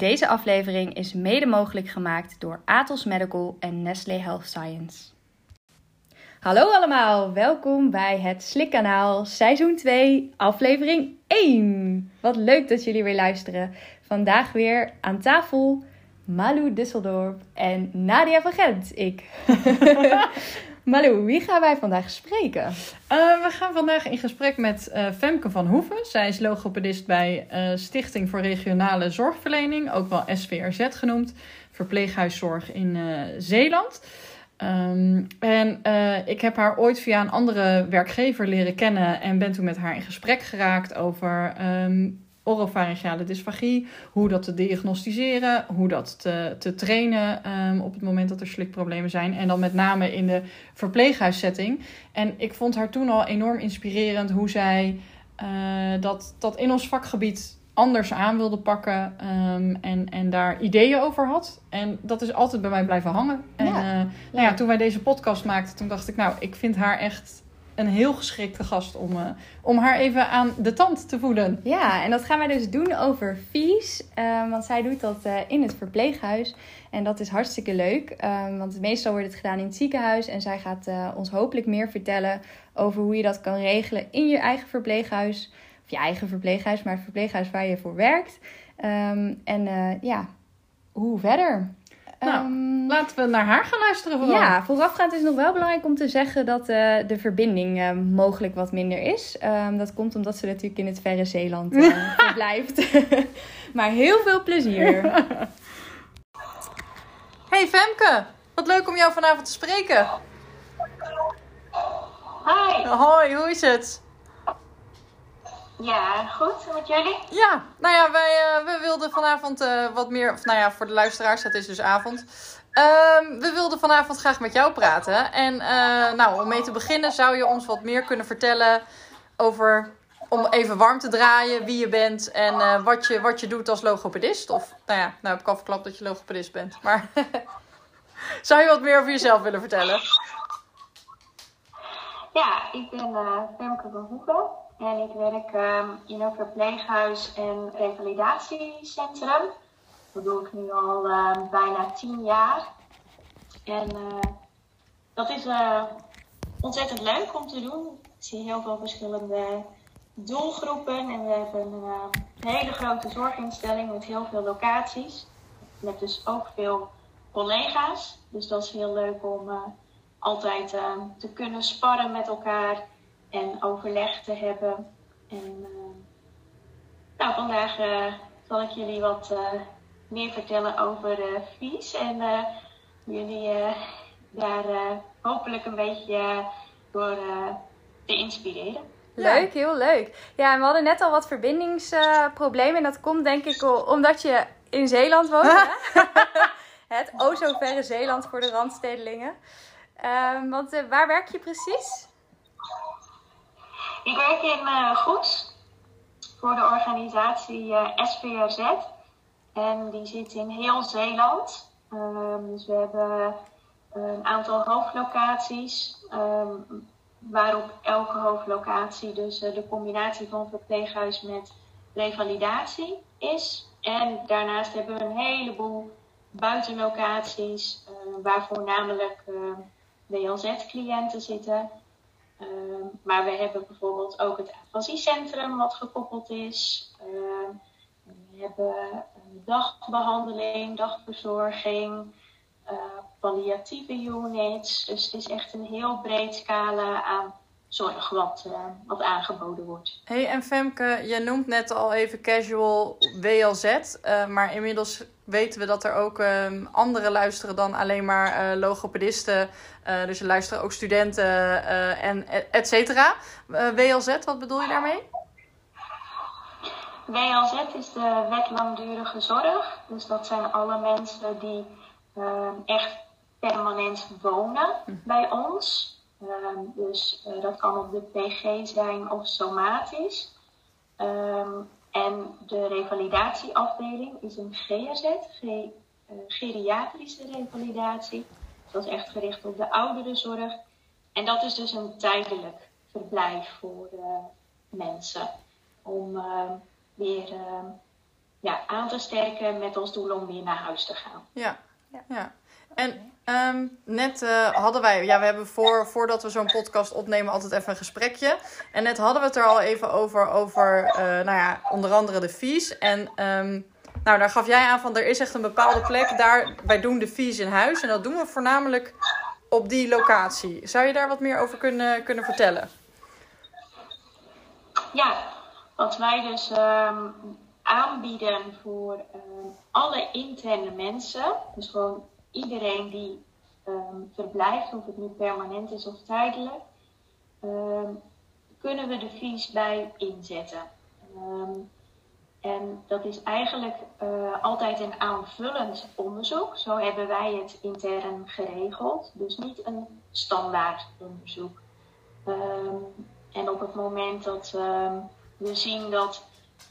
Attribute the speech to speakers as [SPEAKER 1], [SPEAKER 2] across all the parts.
[SPEAKER 1] Deze aflevering is mede mogelijk gemaakt door Atos Medical en Nestlé Health Science. Hallo allemaal, welkom bij het Slikkanaal seizoen 2, aflevering 1. Wat leuk dat jullie weer luisteren. Vandaag weer aan tafel Malou Dusseldorp en Nadia van Gent, ik. Malou, wie gaan wij vandaag spreken? Uh,
[SPEAKER 2] we gaan vandaag in gesprek met uh, Femke van Hoeven. Zij is logopedist bij uh, Stichting voor Regionale Zorgverlening, ook wel SVRZ genoemd, verpleeghuiszorg in Zeeland. Um, en ik heb haar ooit via een andere werkgever leren kennen en ben toen met haar in gesprek geraakt over um, oropharyngeale dysfagie, hoe dat te diagnosticeren, hoe dat te, te trainen um, op het moment dat er slikproblemen zijn. En dan met name in de verpleeghuissetting. En ik vond haar toen al enorm inspirerend hoe zij uh, dat, dat in ons vakgebied anders aan wilde pakken um, en, en daar ideeën over had. En dat is altijd bij mij blijven hangen. En ja. Uh, nou ja, toen wij deze podcast maakten, toen dacht ik, nou, ik vind haar echt een heel geschikte gast om, uh, om haar even aan de tand te voeden.
[SPEAKER 1] Ja, en dat gaan wij dus doen over vies. Uh, want zij doet dat uh, in het verpleeghuis. En dat is hartstikke leuk. want meestal wordt het gedaan in het ziekenhuis. En zij gaat ons hopelijk meer vertellen over hoe je dat kan regelen in je eigen verpleeghuis. Of je eigen verpleeghuis, maar het verpleeghuis waar je voor werkt. Um, en ja, hoe verder.
[SPEAKER 2] Nou, um, laten we naar haar gaan luisteren. Vooral.
[SPEAKER 1] Ja, voorafgaand is nog wel belangrijk om te zeggen dat uh, de verbinding uh, mogelijk wat minder is. Um, dat komt omdat ze natuurlijk in het verre Zeeland uh, verblijft. maar heel veel plezier.
[SPEAKER 2] hey Femke, wat leuk om jou vanavond te spreken.
[SPEAKER 3] Hi.
[SPEAKER 2] Hoi, hoe is het?
[SPEAKER 3] Ja, goed. Met jullie?
[SPEAKER 2] Ja, nou ja, wij uh, we wilden vanavond uh, wat meer, of nou ja, voor de luisteraars, het is dus avond. Uh, we wilden vanavond graag met jou praten. En uh, nou, om mee te beginnen zou je ons wat meer kunnen vertellen over, om even warm te draaien, wie je bent en wat, je, wat je doet als logopedist. Of, nou ja, nou heb ik al verklapt dat je logopedist bent. Maar zou je wat meer over jezelf willen vertellen?
[SPEAKER 3] Ja, ik ben Femke van Hoeken. En ik werk um, in een verpleeghuis en revalidatiecentrum. Dat doe ik nu al uh, bijna tien jaar. En uh, dat is uh, ontzettend leuk om te doen. Ik zie heel veel verschillende doelgroepen. En we hebben een hele grote zorginstelling met heel veel locaties. Met dus ook veel collega's. Dus dat is heel leuk om altijd te kunnen sparren met elkaar en overleg te hebben. En uh, nou, vandaag uh, zal ik jullie wat uh, meer vertellen over vies en jullie daar hopelijk een beetje door te inspireren.
[SPEAKER 1] Leuk, heel leuk. Ja, en we hadden net al wat verbindingsproblemen. en dat komt denk ik omdat je in Zeeland woont. hè? Het o zo verre Zeeland voor de randstedelingen. Ehm, want waar werk je precies?
[SPEAKER 3] Ik werk in uh, Goeds voor de organisatie uh, eh. En die zit in heel Zeeland. Um, dus we hebben een aantal hoofdlocaties. Um, waarop elke hoofdlocatie dus uh, de combinatie van verpleeghuis met revalidatie is. En daarnaast hebben we een heleboel buitenlocaties waar voornamelijk WLZ-cliënten zitten. Ehm, maar we hebben bijvoorbeeld ook het afasiecentrum wat gekoppeld is. Ehm, we hebben dagbehandeling, dagverzorging, uh, palliatieve units. Dus het is echt een heel breed scala aan zorg wat, uh, wat aangeboden wordt.
[SPEAKER 2] Hey, en Femke, je noemt net al even casual WLZ, uh, maar inmiddels weten we dat er ook um, anderen luisteren dan alleen maar uh, logopedisten. Dus er luisteren ook studenten en et cetera. WLZ, wat bedoel je daarmee?
[SPEAKER 3] WLZ is de wet langdurige zorg. Dus dat zijn alle mensen die echt permanent wonen hm. bij ons. Ehm, dus dat kan op de PG zijn of somatisch. Um, en de revalidatieafdeling is een GRZ, ge, uh, geriatrische revalidatie. Dat is echt gericht op de ouderenzorg. En dat is dus een tijdelijk verblijf voor uh, mensen. Om uh, weer ja, aan te sterken met als doel om weer naar huis te gaan.
[SPEAKER 2] Ja, ja. En ehm, net uh, hadden wij, ja, we hebben voor, voordat we zo'n podcast opnemen altijd even een gesprekje. En net hadden we het er al even over, over uh, nou ja, onder andere de fees. En um, nou, daar gaf jij aan van, er is echt een bepaalde plek, daar, wij doen de fees in huis. En dat doen we voornamelijk op die locatie. Zou je daar wat meer over kunnen, kunnen vertellen?
[SPEAKER 3] Ja, wat wij dus um, aanbieden voor alle interne mensen, dus gewoon iedereen die um, verblijft, of het nu permanent is of tijdelijk, kunnen we de fees bij inzetten. en dat is eigenlijk uh, altijd een aanvullend onderzoek. Zo hebben wij het intern geregeld. Dus niet een standaard onderzoek. en op het moment dat we zien dat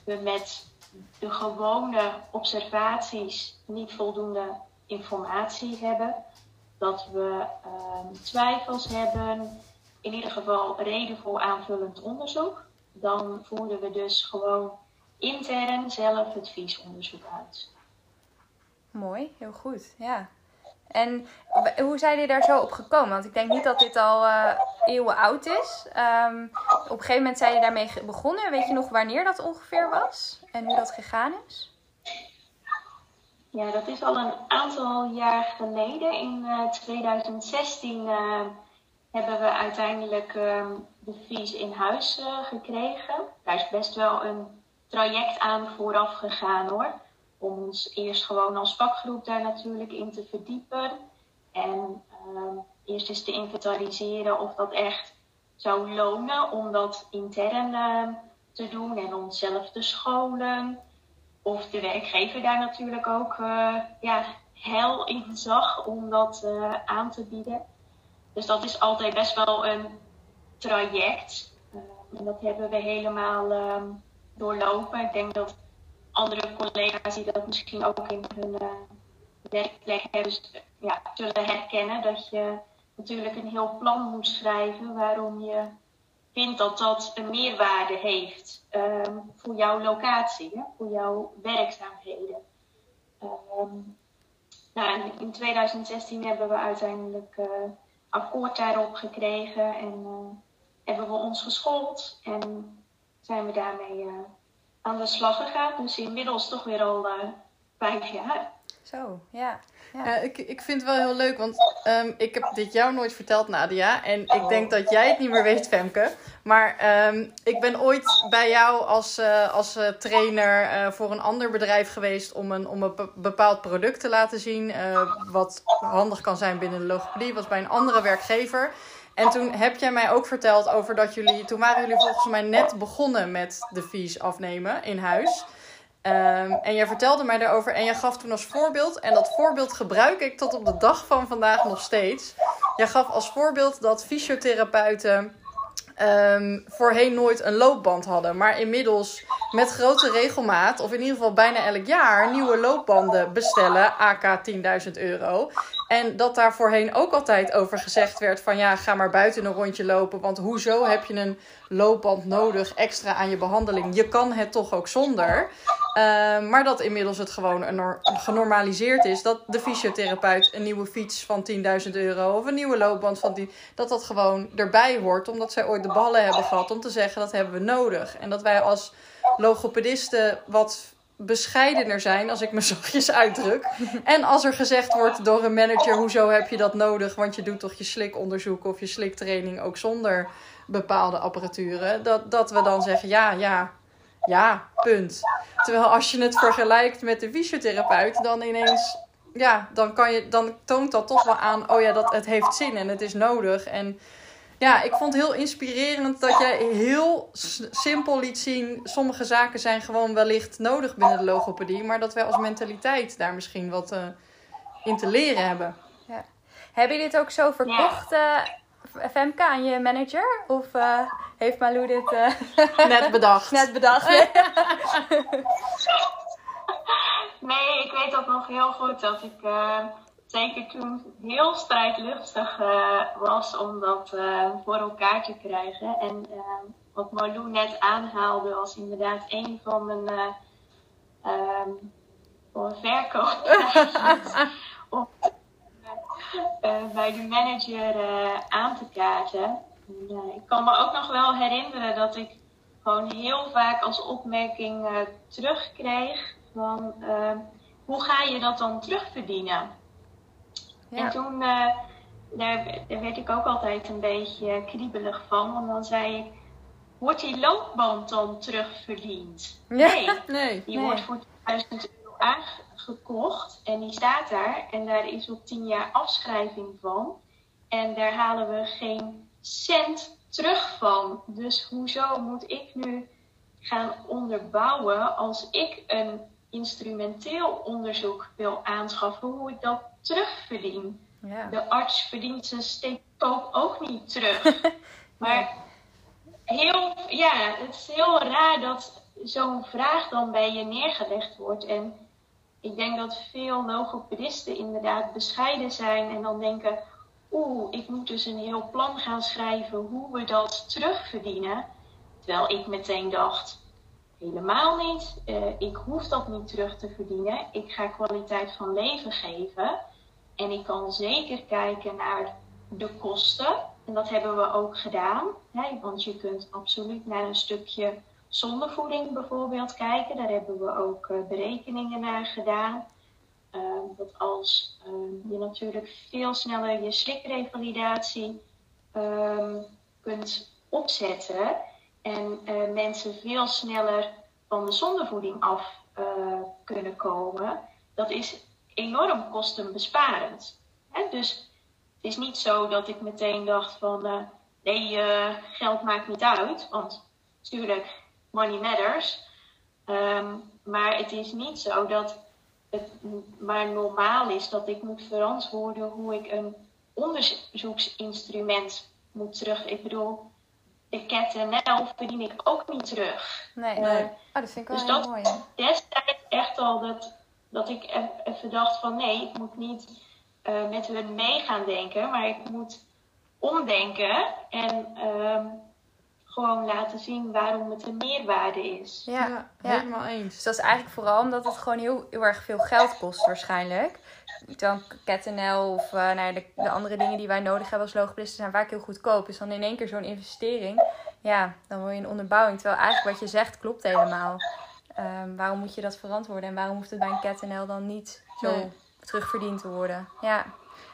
[SPEAKER 3] we met de gewone observaties niet voldoende informatie hebben, dat we um, twijfels hebben, in ieder geval reden voor aanvullend onderzoek, dan voeren we dus gewoon intern zelf het viesonderzoek uit.
[SPEAKER 1] Mooi, heel goed, ja. En hoe zijn jullie daar zo op gekomen? Want ik denk niet dat dit al uh, eeuwen oud is. Um, op een gegeven moment zijn jullie daarmee begonnen. Weet je nog wanneer dat ongeveer was? En hoe dat gegaan is?
[SPEAKER 3] Ja, dat is al een aantal jaar geleden. In uh, 2016 uh, hebben we uiteindelijk ehm, de fees in huis eh, gekregen. Daar is best wel een traject aan vooraf gegaan hoor om ons eerst gewoon als vakgroep daar natuurlijk in te verdiepen. En uh, eerst eens te inventariseren of dat echt zou lonen om dat intern uh, te doen en onszelf te scholen. Of de werkgever daar natuurlijk ook uh, ja, hel in zag om dat uh, aan te bieden. Dus dat is altijd best wel een traject. en dat hebben we helemaal ehm, doorlopen. Ik denk dat andere collega's die dat misschien ook in hun werkplek hebben, ja, zullen herkennen. Dat je natuurlijk een heel plan moet schrijven waarom je vindt dat dat een meerwaarde heeft um, voor jouw locatie, hè, voor jouw werkzaamheden. Um, nou, in 2016 hebben we uiteindelijk uh, akkoord daarop gekregen en uh, hebben we ons geschoold en zijn we daarmee aan de slag gegaan. Dus inmiddels toch weer al vijf jaar.
[SPEAKER 1] Zo, ja.
[SPEAKER 2] Ja. ik, ik vind het wel heel leuk, want um, ik heb dit jou nooit verteld, Nadia. En ik denk dat jij het niet meer weet, Femke. Maar um, ik ben ooit bij jou als, uh, als uh, trainer voor een ander bedrijf geweest om een, om een bepaald product te laten zien. wat handig kan zijn binnen de logopedie. was bij een andere werkgever. En toen heb jij mij ook verteld over dat jullie, toen waren jullie volgens mij net begonnen met de fees afnemen in huis. Um, en jij vertelde mij daarover en jij gaf toen als voorbeeld, en dat voorbeeld gebruik ik tot op de dag van vandaag nog steeds. Jij gaf als voorbeeld dat fysiotherapeuten um, voorheen nooit een loopband hadden, maar inmiddels met grote regelmaat, of in ieder geval bijna elk jaar, nieuwe loopbanden bestellen, AK 10.000 euro. En dat daar voorheen ook altijd over gezegd werd van ja, ga maar buiten een rondje lopen. Want hoezo heb je een loopband nodig extra aan je behandeling? Je kan het toch ook zonder. Uh, maar dat inmiddels het gewoon een genormaliseerd is. Dat de fysiotherapeut een nieuwe fiets van 10.000 euro of een nieuwe loopband van die. Dat dat gewoon erbij hoort. Omdat zij ooit de ballen hebben gehad om te zeggen dat hebben we nodig. En dat wij als logopedisten wat bescheidener zijn, als ik me zachtjes uitdruk. En als er gezegd wordt door een manager: hoezo heb je dat nodig? Want je doet toch je slikonderzoek of je sliktraining ook zonder bepaalde apparaturen. Dat, dat we dan zeggen: ja, ja, ja, punt. Terwijl als je het vergelijkt met de fysiotherapeut, dan ineens. Ja, dan, kan je, dan toont dat toch wel aan, oh ja, dat het heeft zin en het is nodig. En ja, ik vond het heel inspirerend dat jij heel simpel liet zien. Sommige zaken zijn gewoon wellicht nodig binnen de logopedie. Maar dat wij als mentaliteit daar misschien wat uh, in te leren hebben.
[SPEAKER 1] Ja. Hebben jullie dit ook zo verkocht, uh, Femke, aan je manager? Of uh, heeft Malou dit
[SPEAKER 2] net bedacht?
[SPEAKER 1] net bedacht.
[SPEAKER 3] nee, ik weet dat nog heel goed dat ik zeker toen heel strijdlustig uh, was om dat uh, voor elkaar te krijgen. En uh, wat Marlou net aanhaalde was inderdaad een van mijn um, een verkoop bij de manager uh, aan te kaarten. En, ik kan me ook nog wel herinneren dat ik gewoon heel vaak als opmerking terugkreeg van hoe ga je dat dan terugverdienen? Ja. En toen daar, daar werd ik ook altijd een beetje kriebelig van, want dan zei ik wordt die loopband dan terugverdiend? Nee, nee die wordt voor 1000 euro aangekocht en die staat daar en daar is op 10 jaar afschrijving van. En daar halen we geen cent terug van. Dus hoezo moet ik nu gaan onderbouwen als ik een instrumenteel onderzoek wil aanschaffen, hoe ik dat terugverdien? Ja. De arts verdient zijn steekkoop ook niet terug. maar heel, ja, het is heel raar dat zo'n vraag dan bij je neergelegd wordt. En ik denk dat veel logopedisten inderdaad bescheiden zijn en dan denken: oeh, ik moet dus een heel plan gaan schrijven hoe we dat terugverdienen. Terwijl ik meteen dacht: helemaal niet. Uh, ik hoef dat niet terug te verdienen. Ik ga kwaliteit van leven geven. En ik kan zeker kijken naar de kosten. En dat hebben we ook gedaan. Hè? Want je kunt absoluut naar een stukje zondevoeding bijvoorbeeld kijken. Daar hebben we ook uh, berekeningen naar gedaan. Uh, dat als uh, je natuurlijk veel sneller je slikrevalidatie ehm, kunt opzetten en eh, mensen veel sneller van de zondevoeding af kunnen komen, dat is enorm kostenbesparend. Dus het is niet zo dat ik meteen dacht van nee, geld maakt niet uit. Want natuurlijk, money matters. Um, maar het is niet zo dat het maar normaal is dat ik moet verantwoorden hoe ik een onderzoeksinstrument moet terug. Ik bedoel, de KetNL verdien ik ook niet terug.
[SPEAKER 1] Nee, uh, nee. Oh, dat vind ik wel dus heel dat mooi.
[SPEAKER 3] Destijds echt al dat, dat ik even dacht van nee, ik moet niet uh, met hun mee gaan denken, maar ik moet omdenken en um, gewoon laten zien waarom het een meerwaarde is.
[SPEAKER 2] Ja, ja, helemaal eens.
[SPEAKER 1] Dus dat is eigenlijk vooral omdat het gewoon heel, heel erg veel geld kost waarschijnlijk. Dan KetNL of uh, nou de, de, andere dingen die wij nodig hebben als logopedisten zijn vaak heel goedkoop. Dus dan in één keer zo'n investering, ja, dan wil je een onderbouwing. Terwijl eigenlijk wat je zegt klopt helemaal. Um, waarom moet je dat verantwoorden en waarom hoeft het bij een KetNL dan niet zo... Nee terugverdiend te worden. Ja.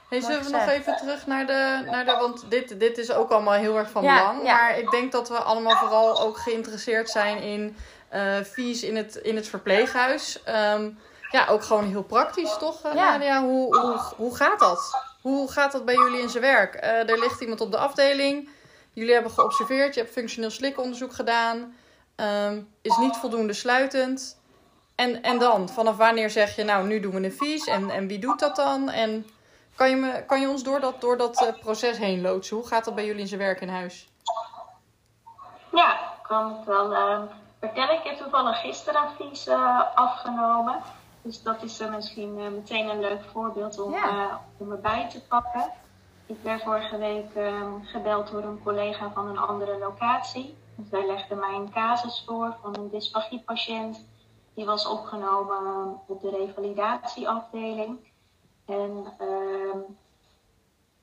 [SPEAKER 2] Hey, zullen we nog even terug naar de, naar de. Want dit, dit is ook allemaal heel erg van belang. Maar ik denk dat we allemaal vooral ook geïnteresseerd zijn in uh, fees in het, in het verpleeghuis. Ehm, ja, ook gewoon heel praktisch, toch, uh, Nadia? Hoe, hoe, hoe gaat dat? Hoe gaat dat bij jullie in zijn werk? Uh, er ligt iemand op de afdeling. Jullie hebben geobserveerd. Je hebt functioneel slikonderzoek gedaan. Um, is niet voldoende sluitend. En, en dan, vanaf wanneer zeg je, nou, nu doen we een vies en, en wie doet dat dan? En kan je, me, kan je ons door dat, door dat uh, proces heen loodsen? Hoe gaat dat bij jullie in zijn werk in huis?
[SPEAKER 3] Ja, ik kan het wel uh, vertellen. Ik heb toevallig gisteren een vies uh, afgenomen. Dus dat is misschien meteen een leuk voorbeeld om, ja. om erbij te pakken. Ik werd vorige week ehm, gebeld door een collega van een andere locatie. Dus wij legden mij een casus voor van een dysfagiepatiënt die was opgenomen op de revalidatieafdeling. En uh,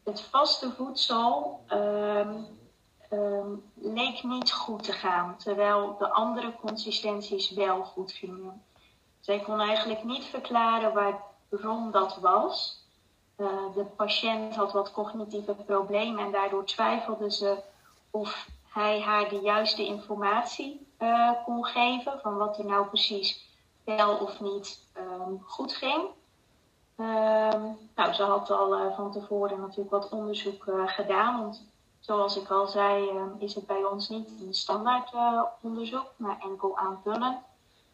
[SPEAKER 3] het vaste voedsel uh, leek niet goed te gaan, terwijl de andere consistenties wel goed gingen. Zij kon eigenlijk niet verklaren waarom dat was. Uh, de patiënt had wat cognitieve problemen en daardoor twijfelde ze of hij haar de juiste informatie uh, kon geven van wat er nou precies wel of niet goed ging. Um, nou, ze had al uh, van tevoren natuurlijk wat onderzoek uh, gedaan. Want zoals ik al zei, uh, is het bij ons niet een standaard onderzoek, maar enkel aanvullend.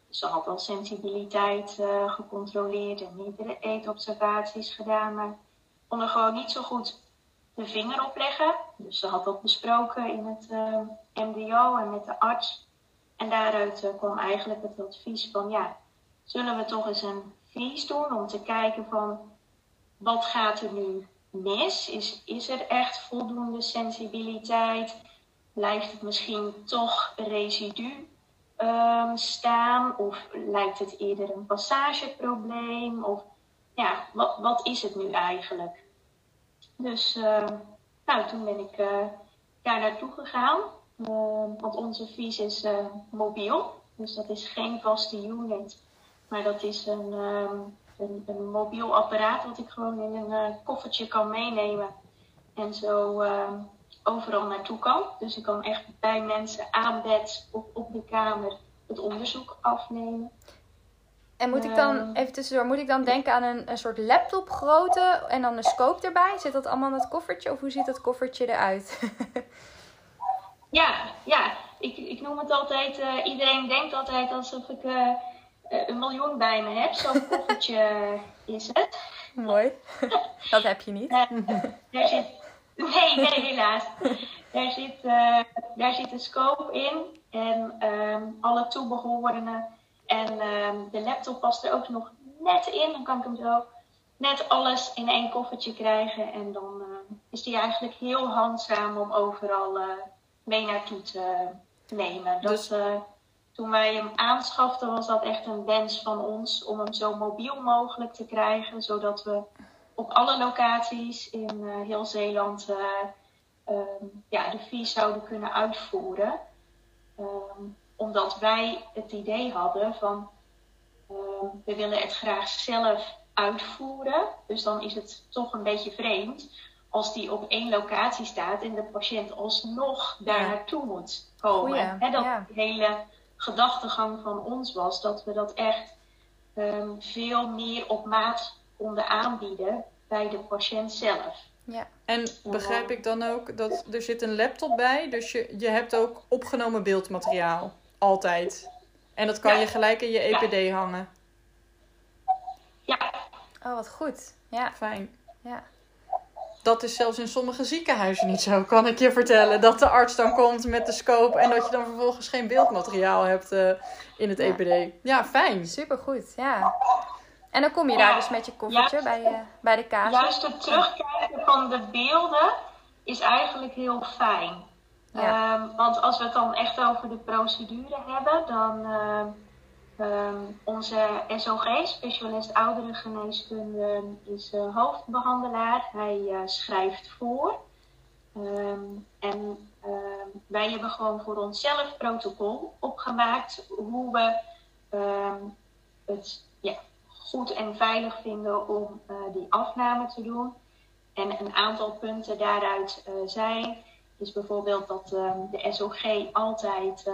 [SPEAKER 3] Ze had al sensibiliteit gecontroleerd en meerdere eetobservaties gedaan, maar kon er gewoon niet zo goed de vinger op leggen. Dus ze had dat besproken in het MDO en met de arts. En daaruit uh, kwam eigenlijk het advies van ja, zullen we toch eens een doen om te kijken van wat gaat er nu mis? Is, is er echt voldoende sensibiliteit? Blijft het misschien toch residu ehm, staan? Of lijkt het eerder een passageprobleem? Of ja, wat, wat is het nu eigenlijk? Dus ehm, nou, toen ben ik uh, daar naartoe gegaan. Ehm, want onze vies is uh, mobiel. Dus dat is geen vaste unit. Maar dat is een, een, een, mobiel apparaat wat ik gewoon in een uh, koffertje kan meenemen. En zo overal naartoe kan. Dus ik kan echt bij mensen aan bed of op de kamer het onderzoek afnemen.
[SPEAKER 1] En moet ik dan,
[SPEAKER 3] Ehm.
[SPEAKER 1] even tussendoor, moet ik dan denken aan een, een soort laptop grootte en dan een scope erbij? Zit dat allemaal in dat koffertje of hoe ziet dat koffertje eruit?
[SPEAKER 3] Ja, ja. Ik, ik noem het altijd, eh, iedereen denkt altijd alsof ik eh, eh, een miljoen bij me heb. Zo'n koffertje is het.
[SPEAKER 1] Mooi. dat heb je niet.
[SPEAKER 3] Daar zit, nee, nee, helaas. Daar zit, eh, daar zit een scope in en ehm, alle toebehorende. En ehm, de laptop past er ook nog net in. Dan kan ik hem zo net alles in één koffertje krijgen. En dan eh, is die eigenlijk heel handzaam om overal eh, mee naartoe te nemen. Dat,
[SPEAKER 2] Dus-
[SPEAKER 3] eh, toen wij hem aanschaften was dat echt een wens van ons om hem zo mobiel mogelijk te krijgen. Zodat we op alle locaties in eh, heel Zeeland eh, ehm, ja, de vies zouden kunnen uitvoeren. Ehm, omdat wij het idee hadden van ehm, we willen het graag zelf uitvoeren. Dus dan is het toch een beetje vreemd als die op één locatie staat en de patiënt alsnog daar naartoe moet komen. Dat
[SPEAKER 1] ja.
[SPEAKER 3] hele gedachtegang van ons was dat we dat echt ehm, veel meer op maat konden aanbieden bij de patiënt zelf.
[SPEAKER 1] Ja.
[SPEAKER 2] En begrijp ik dan ook dat er zit een laptop bij, dus je, je hebt ook opgenomen beeldmateriaal. Altijd. En dat kan
[SPEAKER 3] Ja.
[SPEAKER 2] je gelijk in je
[SPEAKER 3] Ja.
[SPEAKER 2] EPD hangen.
[SPEAKER 3] Ja,
[SPEAKER 1] Oh, wat goed. Ja,
[SPEAKER 2] Fijn.
[SPEAKER 1] ja.
[SPEAKER 2] Dat is zelfs in sommige ziekenhuizen niet zo, kan ik je vertellen. Dat de arts dan komt met de scope en dat je dan vervolgens geen beeldmateriaal hebt eh, in het
[SPEAKER 1] Ja.
[SPEAKER 2] EPD. Ja, fijn.
[SPEAKER 1] Supergoed, ja. En dan kom je daar dus met je koffertje
[SPEAKER 3] Ja.
[SPEAKER 1] bij, eh, bij de kaas.
[SPEAKER 3] juist het terugkijken van de beelden is eigenlijk heel fijn.
[SPEAKER 1] Ja.
[SPEAKER 3] Ehm, want als we het dan echt over de procedure hebben, dan ehm, ehm, onze SOG, specialist ouderengeneeskunde, is eh, hoofdbehandelaar. Hij eh, schrijft voor. Ehm, en ehm, wij hebben gewoon voor onszelf protocol opgemaakt hoe we het ja, goed en veilig vinden om eh, die afname te doen. En een aantal punten daaruit zijn, is bijvoorbeeld dat de SOG altijd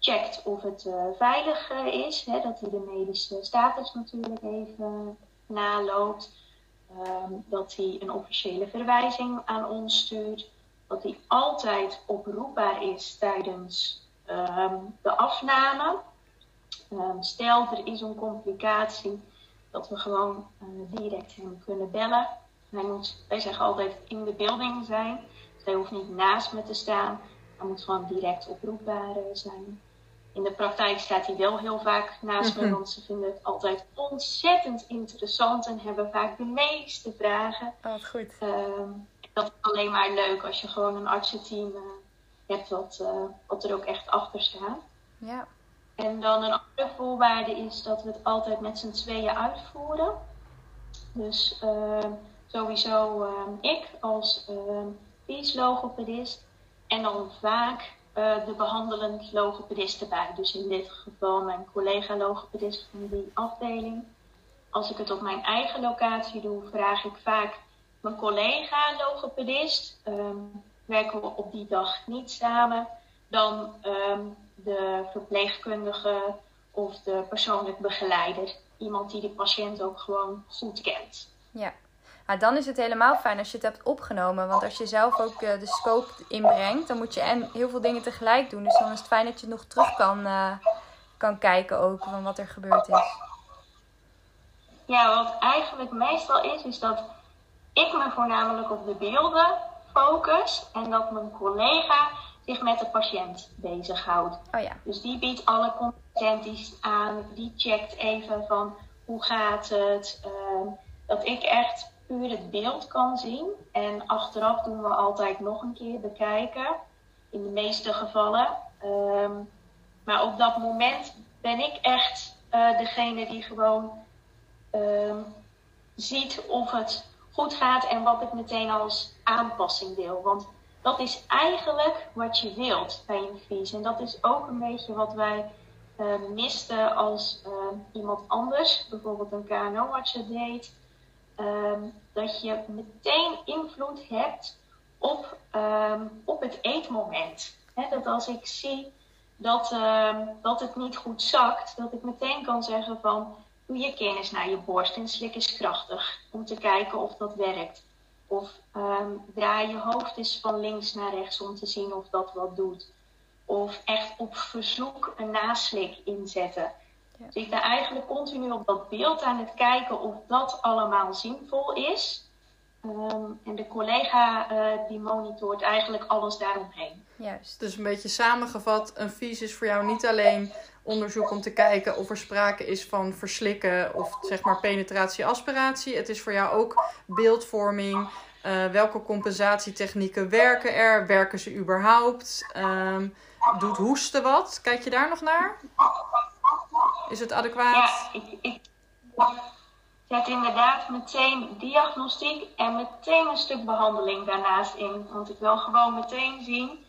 [SPEAKER 3] checkt of het eh, veilig eh, is. Hè, dat hij de medische status natuurlijk even naloopt. Ehm, dat hij een officiële verwijzing aan ons stuurt. Dat hij altijd oproepbaar is tijdens ehm, de afname. Ehm, stel er is een complicatie, dat we gewoon eh, direct hem kunnen bellen. Hij moet, wij zeggen altijd in de building zijn. Hij hoeft niet naast me te staan. Hij moet gewoon direct oproepbaar zijn. In de praktijk staat hij wel heel vaak naast me,
[SPEAKER 2] Mhm.
[SPEAKER 3] want ze vinden het altijd ontzettend interessant en hebben vaak de meeste vragen.
[SPEAKER 1] Oh, wat goed.
[SPEAKER 3] Ehm, dat is alleen maar leuk als je gewoon een artsenteam eh, hebt wat, eh, wat er ook echt achter staat.
[SPEAKER 1] Ja.
[SPEAKER 3] En dan een andere voorwaarde is dat we het altijd met z'n tweeën uitvoeren. Dus ehm, sowieso ehm, ik als uh, logopedist en dan vaak eh, de behandelend logopedist erbij. Dus in dit geval mijn collega logopedist van die afdeling. Als ik het op mijn eigen locatie doe, vraag ik vaak mijn collega logopedist. Ehm, werken we op die dag niet samen, dan ehm, de verpleegkundige of de persoonlijk begeleider. Iemand die de patiënt ook gewoon goed kent.
[SPEAKER 1] Ja. Nou, dan is het helemaal fijn als je het hebt opgenomen. Want als je zelf ook eh, de scope inbrengt, dan moet je en heel veel dingen tegelijk doen. Dus dan is het fijn dat je nog terug kan, eh, kan kijken ook van wat er gebeurd is.
[SPEAKER 3] Ja, wat eigenlijk meestal is, is dat ik me voornamelijk op de beelden focus en dat mijn collega zich met de patiënt bezighoudt.
[SPEAKER 1] Oh ja,
[SPEAKER 3] Dus die biedt alle competenties aan, die checkt even van hoe gaat het. ehm, dat ik echt puur het beeld kan zien. En achteraf doen we altijd nog een keer bekijken. In de meeste gevallen. Ehm, maar op dat moment ben ik echt uh, degene die gewoon uh, ziet of het goed gaat en wat ik meteen als aanpassing wil. Want dat is eigenlijk wat je wilt bij een vies. En dat is ook een beetje wat wij uh, misten als uh, iemand anders, bijvoorbeeld een KNO-arts deed. Um, dat je meteen invloed hebt op, um, op het eetmoment. Dat als ik zie dat, uh, dat het niet goed zakt, dat ik meteen kan zeggen van doe je kennis naar je borst en slik is krachtig om te kijken of dat werkt. Of draai je hoofd eens van links naar rechts om te zien of dat wat doet. Of echt op verzoek een naslik inzetten. Ja. Dus ik ben eigenlijk continu op dat beeld aan het kijken of dat allemaal zinvol is. Um, en de collega uh, die monitort eigenlijk alles daaromheen.
[SPEAKER 2] Juist. Dus een beetje samengevat, een vies is voor jou niet alleen onderzoek om te kijken of er sprake is van verslikken of zeg maar penetratie-aspiratie. Het is voor jou ook beeldvorming. Uh, welke compensatietechnieken werken er? Werken ze überhaupt? Um, doet hoesten wat? Kijk je daar nog naar? Is het adequaat?
[SPEAKER 3] Ja, ik, ik zet inderdaad meteen diagnostiek en meteen een stuk behandeling daarnaast in. Want ik wil gewoon meteen zien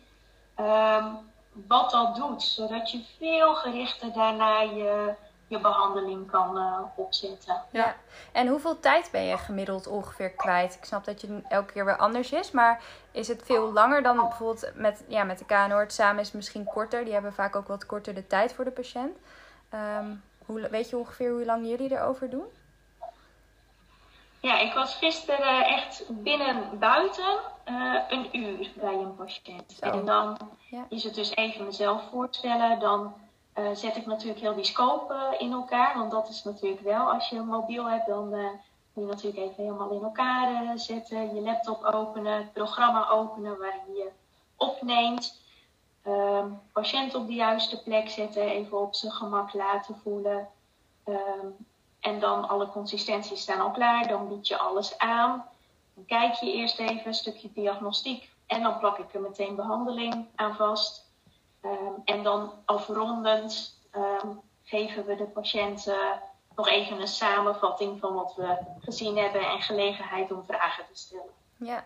[SPEAKER 3] um, wat dat doet, zodat je veel gerichter daarna je, je behandeling kan uh, opzetten.
[SPEAKER 1] Ja, en hoeveel tijd ben je gemiddeld ongeveer kwijt? Ik snap dat je elke keer weer anders is, maar is het veel langer dan bijvoorbeeld met, ja, met de KNOord samen is het misschien korter? Die hebben vaak ook wat korter de tijd voor de patiënt. Um, hoe, weet je ongeveer hoe lang jullie erover doen?
[SPEAKER 3] Ja, ik was gisteren echt binnen buiten uh, een uur bij een patiënt. Zo. En dan ja. is het dus even mezelf voorstellen. Dan uh, zet ik natuurlijk heel die scope uh, in elkaar. Want dat is natuurlijk wel, als je een mobiel hebt, dan moet je natuurlijk even helemaal in elkaar zetten. Je laptop openen, het programma openen waarin je opneemt. Um, patiënt op de juiste plek zetten, even op zijn gemak laten voelen. Um, en dan alle consistenties staan al klaar. Dan bied je alles aan. Dan kijk je eerst even een stukje diagnostiek. En dan plak ik er meteen behandeling aan vast. Um, en dan afrondend geven we de patiënten nog even een samenvatting van wat we gezien hebben en gelegenheid om vragen te stellen.
[SPEAKER 1] Ja,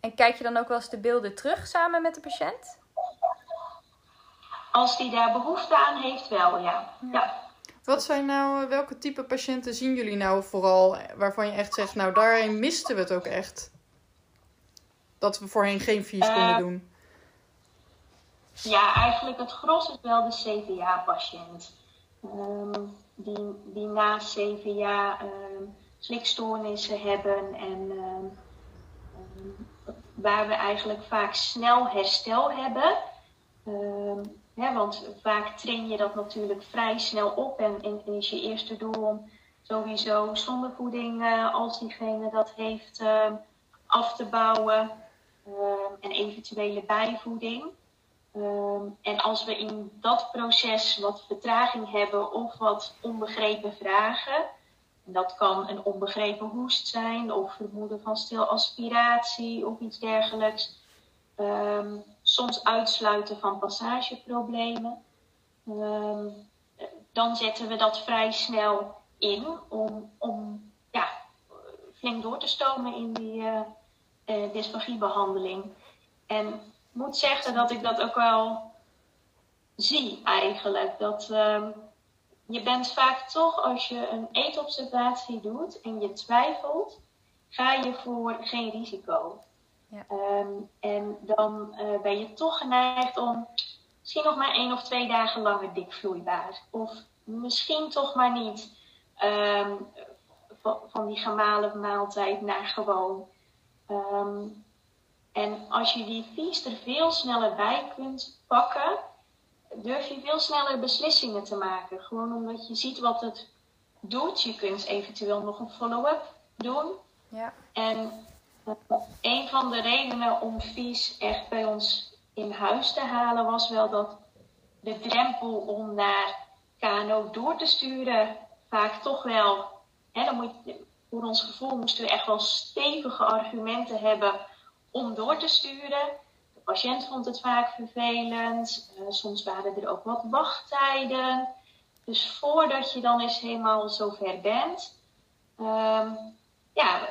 [SPEAKER 1] en kijk je dan ook wel eens de beelden terug samen met de patiënt?
[SPEAKER 3] Als die daar behoefte aan heeft, wel ja.
[SPEAKER 2] Wat zijn nou, welke type patiënten zien jullie nou vooral waarvan je echt zegt, nou daarin misten we het ook echt? Dat we voorheen geen vies uh, konden doen.
[SPEAKER 3] Ja, eigenlijk het gros is wel de CVA-patiënt. Um, die, die na CVA um, slikstoornissen hebben en um, waar we eigenlijk vaak snel herstel hebben. Want vaak train je dat natuurlijk vrij snel op en, en is je eerste doel om sowieso zonder voeding, uh, als diegene dat heeft, uh, af te bouwen uh, en eventuele bijvoeding. en als we in dat proces wat vertraging hebben of wat onbegrepen vragen, dat kan een onbegrepen hoest zijn of vermoeden van stil aspiratie of iets dergelijks. Um, soms uitsluiten van passageproblemen. Um, dan zetten we dat vrij snel in om, om ja, flink door te stomen in die uh, uh, dysfagiebehandeling. En ik moet zeggen dat ik dat ook wel zie eigenlijk. Dat um, je bent vaak toch, als je een eetobservatie doet en je twijfelt, ga je voor geen risico. Ja. Um, en dan uh, ben je toch geneigd om misschien nog maar één of twee dagen langer dik vloeibaar. Of misschien toch maar niet um, van die gemalen maaltijd naar gewoon. Um, en als je die vies er veel sneller bij kunt pakken, durf je veel sneller beslissingen te maken. Gewoon omdat je ziet wat het doet. Je kunt eventueel nog een follow-up doen. Ja. En een van de redenen om vies echt bij ons in huis te halen was wel dat de drempel om naar KNO door te sturen vaak toch wel, hè, dan moet je, voor ons gevoel moesten we echt wel stevige argumenten hebben om door te sturen. patiënt vond het vaak vervelend. soms waren er ook wat wachttijden. Dus voordat je dan eens helemaal zover bent, ehm, ja,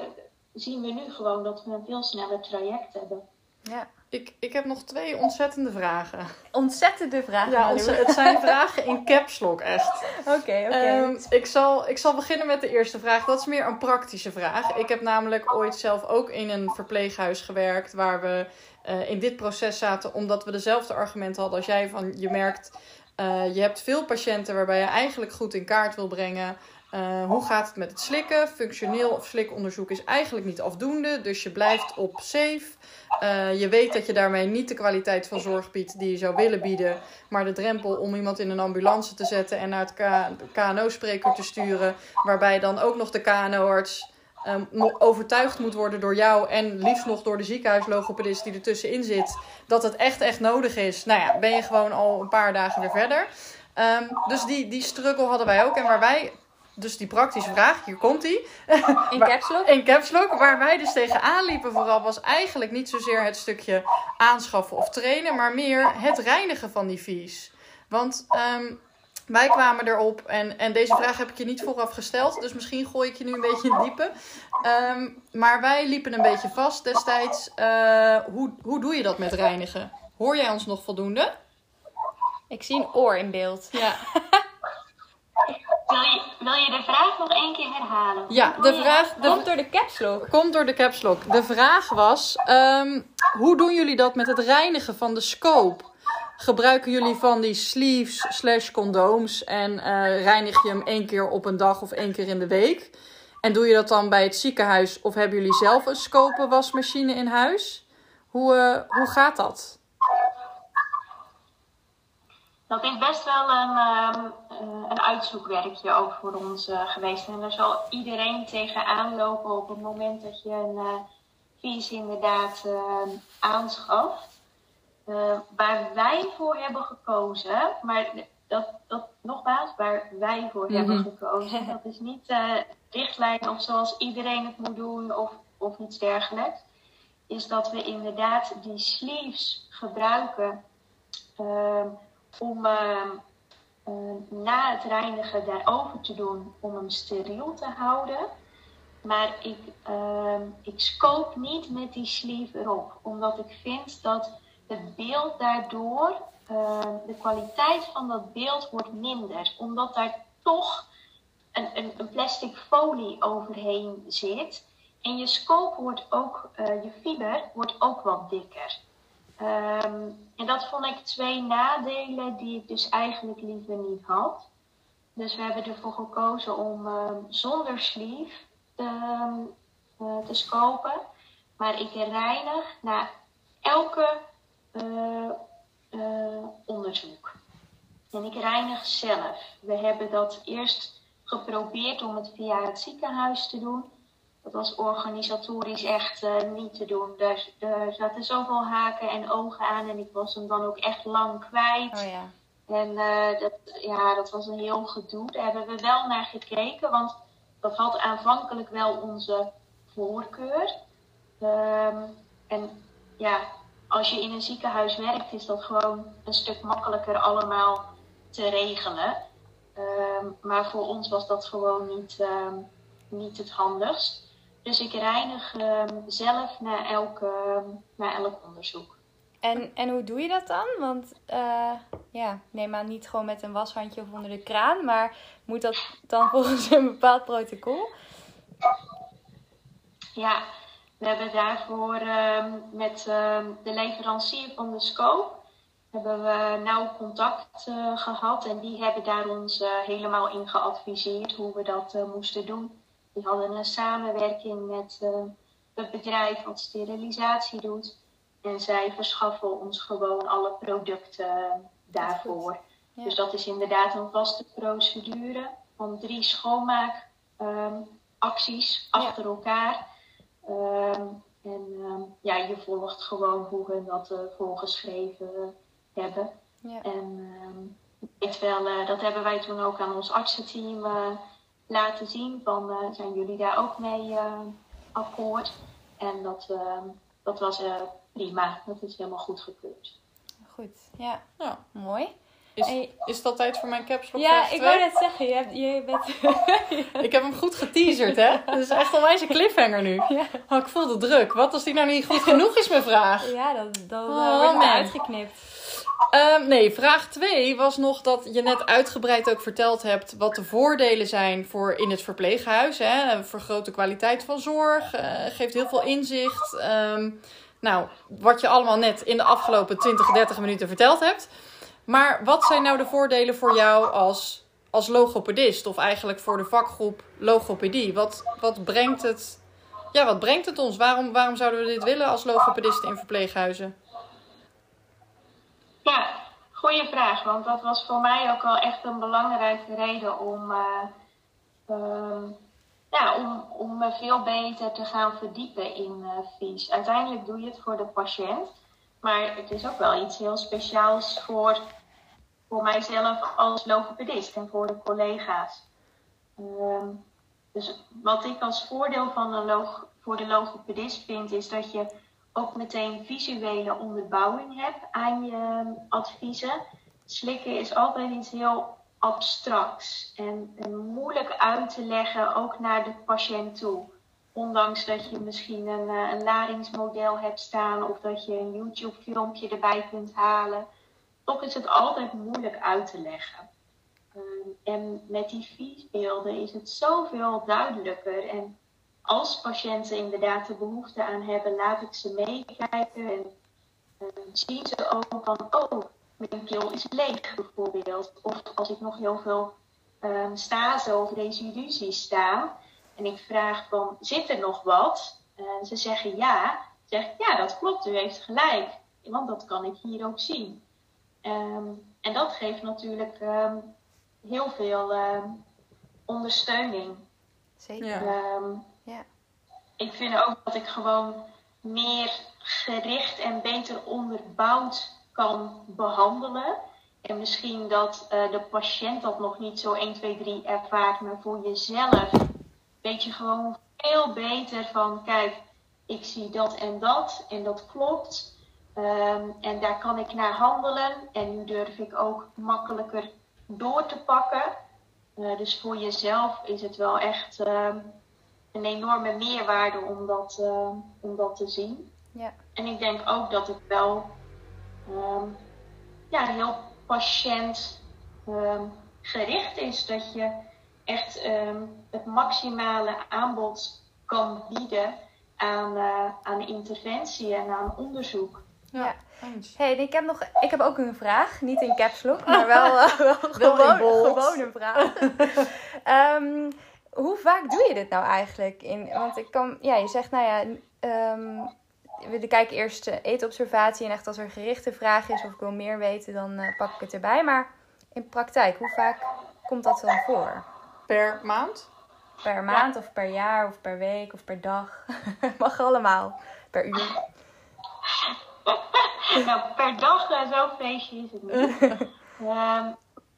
[SPEAKER 3] zien we nu gewoon dat we een veel sneller traject hebben.
[SPEAKER 2] Ja. Ik, ik heb nog twee ontzettende vragen.
[SPEAKER 1] Ontzettende vragen?
[SPEAKER 2] Ja, het zijn vragen in caps lock, echt.
[SPEAKER 1] Oké, oké.
[SPEAKER 2] Ehm, ik, zal, ik zal beginnen met de eerste vraag. Dat is meer een praktische vraag. Ik heb namelijk ooit zelf ook in een verpleeghuis gewerkt... waar we uh, in dit proces zaten omdat we dezelfde argumenten hadden als jij. Van, je merkt, uh, je hebt veel patiënten waarbij je eigenlijk goed in kaart wil brengen... Uh, hoe gaat het met het slikken? Functioneel of slikonderzoek is eigenlijk niet afdoende. Dus je blijft op safe. Uh, je weet dat je daarmee niet de kwaliteit van zorg biedt die je zou willen bieden. Maar de drempel om iemand in een ambulance te zetten en naar het KNO-spreker te sturen. Waarbij dan ook nog de KNO-arts um, overtuigd moet worden door jou. En liefst nog door de ziekenhuislogopedist die ertussenin zit. Dat het echt, echt nodig is. Nou ja, ben je gewoon al een paar dagen weer verder. Um, dus die, die struggle hadden wij ook. En waar wij dus die praktische vraag, hier komt die.
[SPEAKER 1] In caps lock?
[SPEAKER 2] In caps lock. Waar wij dus tegenaan liepen vooral was eigenlijk niet zozeer het stukje aanschaffen of trainen, maar meer het reinigen van die vies. Want um, wij kwamen erop, en, en deze vraag heb ik je niet vooraf gesteld, dus misschien gooi ik je nu een beetje in diepe. Um, maar wij liepen een beetje vast destijds. Uh, hoe, hoe doe je dat met reinigen? Hoor jij ons nog voldoende?
[SPEAKER 1] Ik zie een oor in beeld.
[SPEAKER 2] Ja.
[SPEAKER 3] Wil je, wil je de vraag nog één keer herhalen?
[SPEAKER 2] Ja, de vraag...
[SPEAKER 1] De, komt door de caps lock.
[SPEAKER 2] Komt door de caps lock. De vraag was, um, hoe doen jullie dat met het reinigen van de scope? Gebruiken jullie van die sleeves slash condooms en uh, reinig je hem één keer op een dag of één keer in de week? En doe je dat dan bij het ziekenhuis of hebben jullie zelf een scope wasmachine in huis? Hoe, uh, hoe gaat dat?
[SPEAKER 3] Dat is best wel een, um, een uitzoekwerkje ook voor ons uh, geweest. En daar zal iedereen tegenaan lopen op het moment dat je een uh, vies inderdaad uh, aanschaft. waar wij voor hebben gekozen, maar dat, dat nogmaals, waar wij voor mm -hmm. hebben gekozen, dat is niet richtlijn of zoals iedereen het moet doen of, of iets dergelijks. Is dat we inderdaad die sleeves gebruiken ehm, om uh, uh, na het reinigen daarover te doen om hem steriel te houden. Maar ik, uh, ik scope niet met die sleeve erop, omdat ik vind dat het beeld daardoor, ehm, de kwaliteit van dat beeld wordt minder, omdat daar toch een, een, plastic folie overheen zit. En je scope wordt ook, uh, je fiber wordt ook wat dikker. Um, en dat vond ik twee nadelen die ik dus eigenlijk liever niet had. Dus we hebben ervoor gekozen om um, zonder sleeve te, uh, te scopen. Maar ik reinig na elke uh, uh, onderzoek. En ik reinig zelf. We hebben dat eerst geprobeerd om het via het ziekenhuis te doen dat was organisatorisch echt uh, niet te doen. Er, er zaten zoveel haken en ogen aan en ik was hem dan ook echt lang kwijt.
[SPEAKER 1] Oh, ja.
[SPEAKER 3] En uh, dat, ja, dat was een heel gedoe. Daar hebben we wel naar gekeken, want dat had aanvankelijk wel onze voorkeur. Um, en ja, als je in een ziekenhuis werkt, is dat gewoon een stuk makkelijker allemaal te regelen. Um, maar voor ons was dat gewoon niet, um, niet het handigst. Dus ik reinig um, zelf na, elke, na elk onderzoek.
[SPEAKER 1] En, en hoe doe je dat dan? Want uh, ja, neem aan niet gewoon met een washandje of onder de kraan, maar moet dat dan volgens een bepaald protocol?
[SPEAKER 3] Ja, we hebben daarvoor um, met de leverancier van de scope hebben we nauw contact uh, gehad en die hebben daar ons uh, helemaal in geadviseerd hoe we dat moesten doen. Die hadden een samenwerking met uh, het bedrijf wat sterilisatie doet. En zij verschaffen ons gewoon alle producten daarvoor. Ja. Dus dat is inderdaad een vaste procedure van drie schoonmaakacties um, achter ja. elkaar. Um, en um, ja, je volgt gewoon hoe we dat uh, voorgeschreven hebben.
[SPEAKER 1] Ja.
[SPEAKER 3] En weet wel, uh, dat hebben wij toen ook aan ons artsenteam laten zien van uh, zijn jullie daar ook mee uh, akkoord. En dat, uh, dat was prima. Dat is helemaal goed gekeurd.
[SPEAKER 1] Goed, ja.
[SPEAKER 2] Ja.
[SPEAKER 1] Mooi.
[SPEAKER 2] Is,
[SPEAKER 1] Hey.
[SPEAKER 2] is dat tijd voor mijn caps lock
[SPEAKER 1] Ja, ik wou net zeggen, je, hebt, je bent...
[SPEAKER 2] Ik heb hem goed geteaserd, hè? Dat is echt onwijs een cliffhanger nu.
[SPEAKER 1] ja,
[SPEAKER 2] Oh, ik voel de druk. Wat als die nou niet goed genoeg is, mijn vraag?
[SPEAKER 1] ja, dat, dat eh,
[SPEAKER 2] Oh,
[SPEAKER 1] wordt uitgeknipt.
[SPEAKER 2] Ehm, nee, vraag 2 was nog dat je net uitgebreid ook verteld hebt wat de voordelen zijn voor in het verpleeghuis. Hè? Vergroot kwaliteit van zorg, eh, geeft heel veel inzicht. Ehm, nou, wat je allemaal net in de afgelopen 20, 30 minuten verteld hebt. Maar wat zijn nou de voordelen voor jou als, als logopedist? Of eigenlijk voor de vakgroep logopedie? Wat, wat, brengt, het, ja, wat brengt het ons? Waarom, waarom zouden we dit willen als logopedisten in verpleeghuizen?
[SPEAKER 3] Ja, goede vraag. Want dat was voor mij ook wel echt een belangrijke reden om, eh, ehm, ja, om, om me veel beter te gaan verdiepen in vies. Uiteindelijk doe je het voor de patiënt. Maar het is ook wel iets heel speciaals voor, voor mijzelf als logopedist en voor de collega's. Ehm, dus wat ik als voordeel van een log voor de logopedist vind, is dat je ook meteen visuele onderbouwing hebt aan je adviezen. Slikken is altijd iets heel abstracts en, moeilijk uit te leggen, ook naar de patiënt toe. Ondanks dat je misschien een, eh, een laringsmodel hebt staan of dat je een YouTube-filmpje erbij kunt halen. Toch is het altijd moeilijk uit te leggen. Ehm, en met die viesbeelden is het zoveel duidelijker. En als patiënten inderdaad de behoefte aan hebben, laat ik ze meekijken. En eh, zien ze ook van, oh, mijn keel is leeg bijvoorbeeld. Of als ik nog heel veel ehm stase of residu zie staan. En ik vraag van, zit er nog wat? En ze zeggen ja. Zeg ik, ja, dat klopt, u heeft gelijk. Want dat kan ik hier ook zien. Ehm, en dat geeft natuurlijk ehm, heel veel ehm, ondersteuning.
[SPEAKER 1] Zeker.
[SPEAKER 2] Ja.
[SPEAKER 3] Ik vind ook dat ik gewoon meer gericht en beter onderbouwd kan behandelen. En misschien dat eh, de patiënt dat nog niet zo 1, 2, 3 ervaart, maar voor jezelf weet je gewoon veel beter van, kijk, ik zie dat en dat en dat klopt. Ehm, en daar kan ik naar handelen. En nu durf ik ook makkelijker door te pakken. Eh, dus voor jezelf is het wel echt ehm, een enorme meerwaarde om dat, ehm, om dat te zien.
[SPEAKER 1] Ja.
[SPEAKER 3] En ik denk ook dat het wel ehm, ja, heel patiëntgericht is. Dat je echt ehm, het maximale aanbod kan bieden aan, eh, aan interventie en aan onderzoek.
[SPEAKER 1] Ja. Hey, ik heb, nog, ik heb ook een vraag. Niet in caps lock, maar wel, eh, wel gewoon, gewoon een vraag. Hoe vaak doe je dit nou eigenlijk? In, want ik kan, ja, je zegt, nou ja, ehm, we kijken eerst eetobservatie. En echt als er een gerichte vraag is of ik wil meer weten, dan eh, pak ik het erbij. Maar in praktijk, hoe vaak komt dat dan voor?
[SPEAKER 2] Per maand?
[SPEAKER 1] Per maand of per jaar of per week of per dag? Mag allemaal. Per uur.
[SPEAKER 3] nou, per dag uh, zo'n feestje is het niet. Ehm,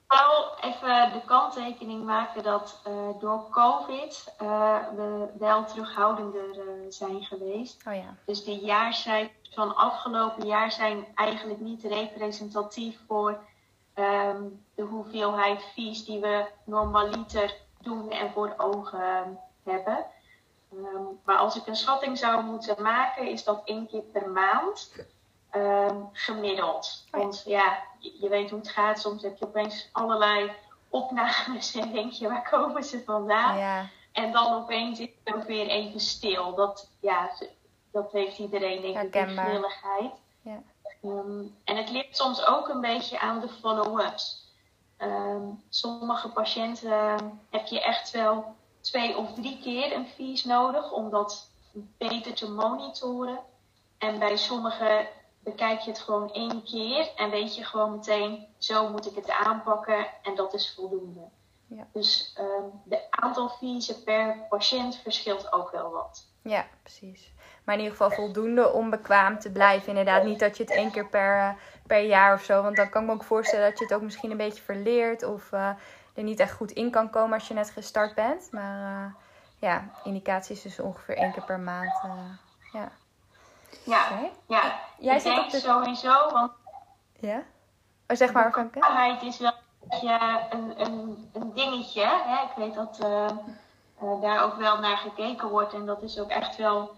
[SPEAKER 3] ik wil even de kanttekening maken dat uh, door COVID uh, we wel terughoudender zijn geweest.
[SPEAKER 1] Oh ja.
[SPEAKER 3] Dus de jaarcijfers van afgelopen jaar zijn eigenlijk niet representatief voor um, de hoeveelheid vies die we normaliter doen en voor ogen hebben. Um, maar als ik een schatting zou moeten maken, is dat één keer per maand um, gemiddeld.
[SPEAKER 1] Oh ja.
[SPEAKER 3] Want ja, je, weet hoe het gaat. Soms heb je opeens allerlei opnames en denk je, waar komen ze vandaan?
[SPEAKER 1] Ja.
[SPEAKER 3] En dan opeens is het ook weer even stil. Dat, ja, dat heeft iedereen denk ik, grilligheid.
[SPEAKER 1] Ja.
[SPEAKER 3] Um, en het ligt soms ook een beetje aan de follow-ups. Um, sommige patiënten heb je echt wel twee of drie keer een vies nodig om dat beter te monitoren. En bij sommigen bekijk je het gewoon één keer en weet je gewoon meteen, zo moet ik het aanpakken en dat is voldoende.
[SPEAKER 1] Ja.
[SPEAKER 3] Dus um, de aantal viezen per patiënt verschilt ook wel wat.
[SPEAKER 1] Ja, precies. Maar in ieder geval voldoende om bekwaam te blijven. Inderdaad, niet dat je het één keer per, per jaar of zo. Want dan kan ik me ook voorstellen dat je het ook misschien een beetje verleert. Of uh, er niet echt goed in kan komen als je net gestart bent. Maar uh, ja, indicatie is dus ongeveer één keer per maand. Uh, ja.
[SPEAKER 3] Ja, ja.
[SPEAKER 1] Jij
[SPEAKER 3] ik
[SPEAKER 1] zit
[SPEAKER 3] denk
[SPEAKER 1] op de...
[SPEAKER 3] sowieso, want
[SPEAKER 1] Ja? Oh, zeg maar,
[SPEAKER 3] kwetsbaarheid is wel een, een, een dingetje. Hè? Ik weet dat eh, eh, daar ook wel naar gekeken wordt en dat is ook echt wel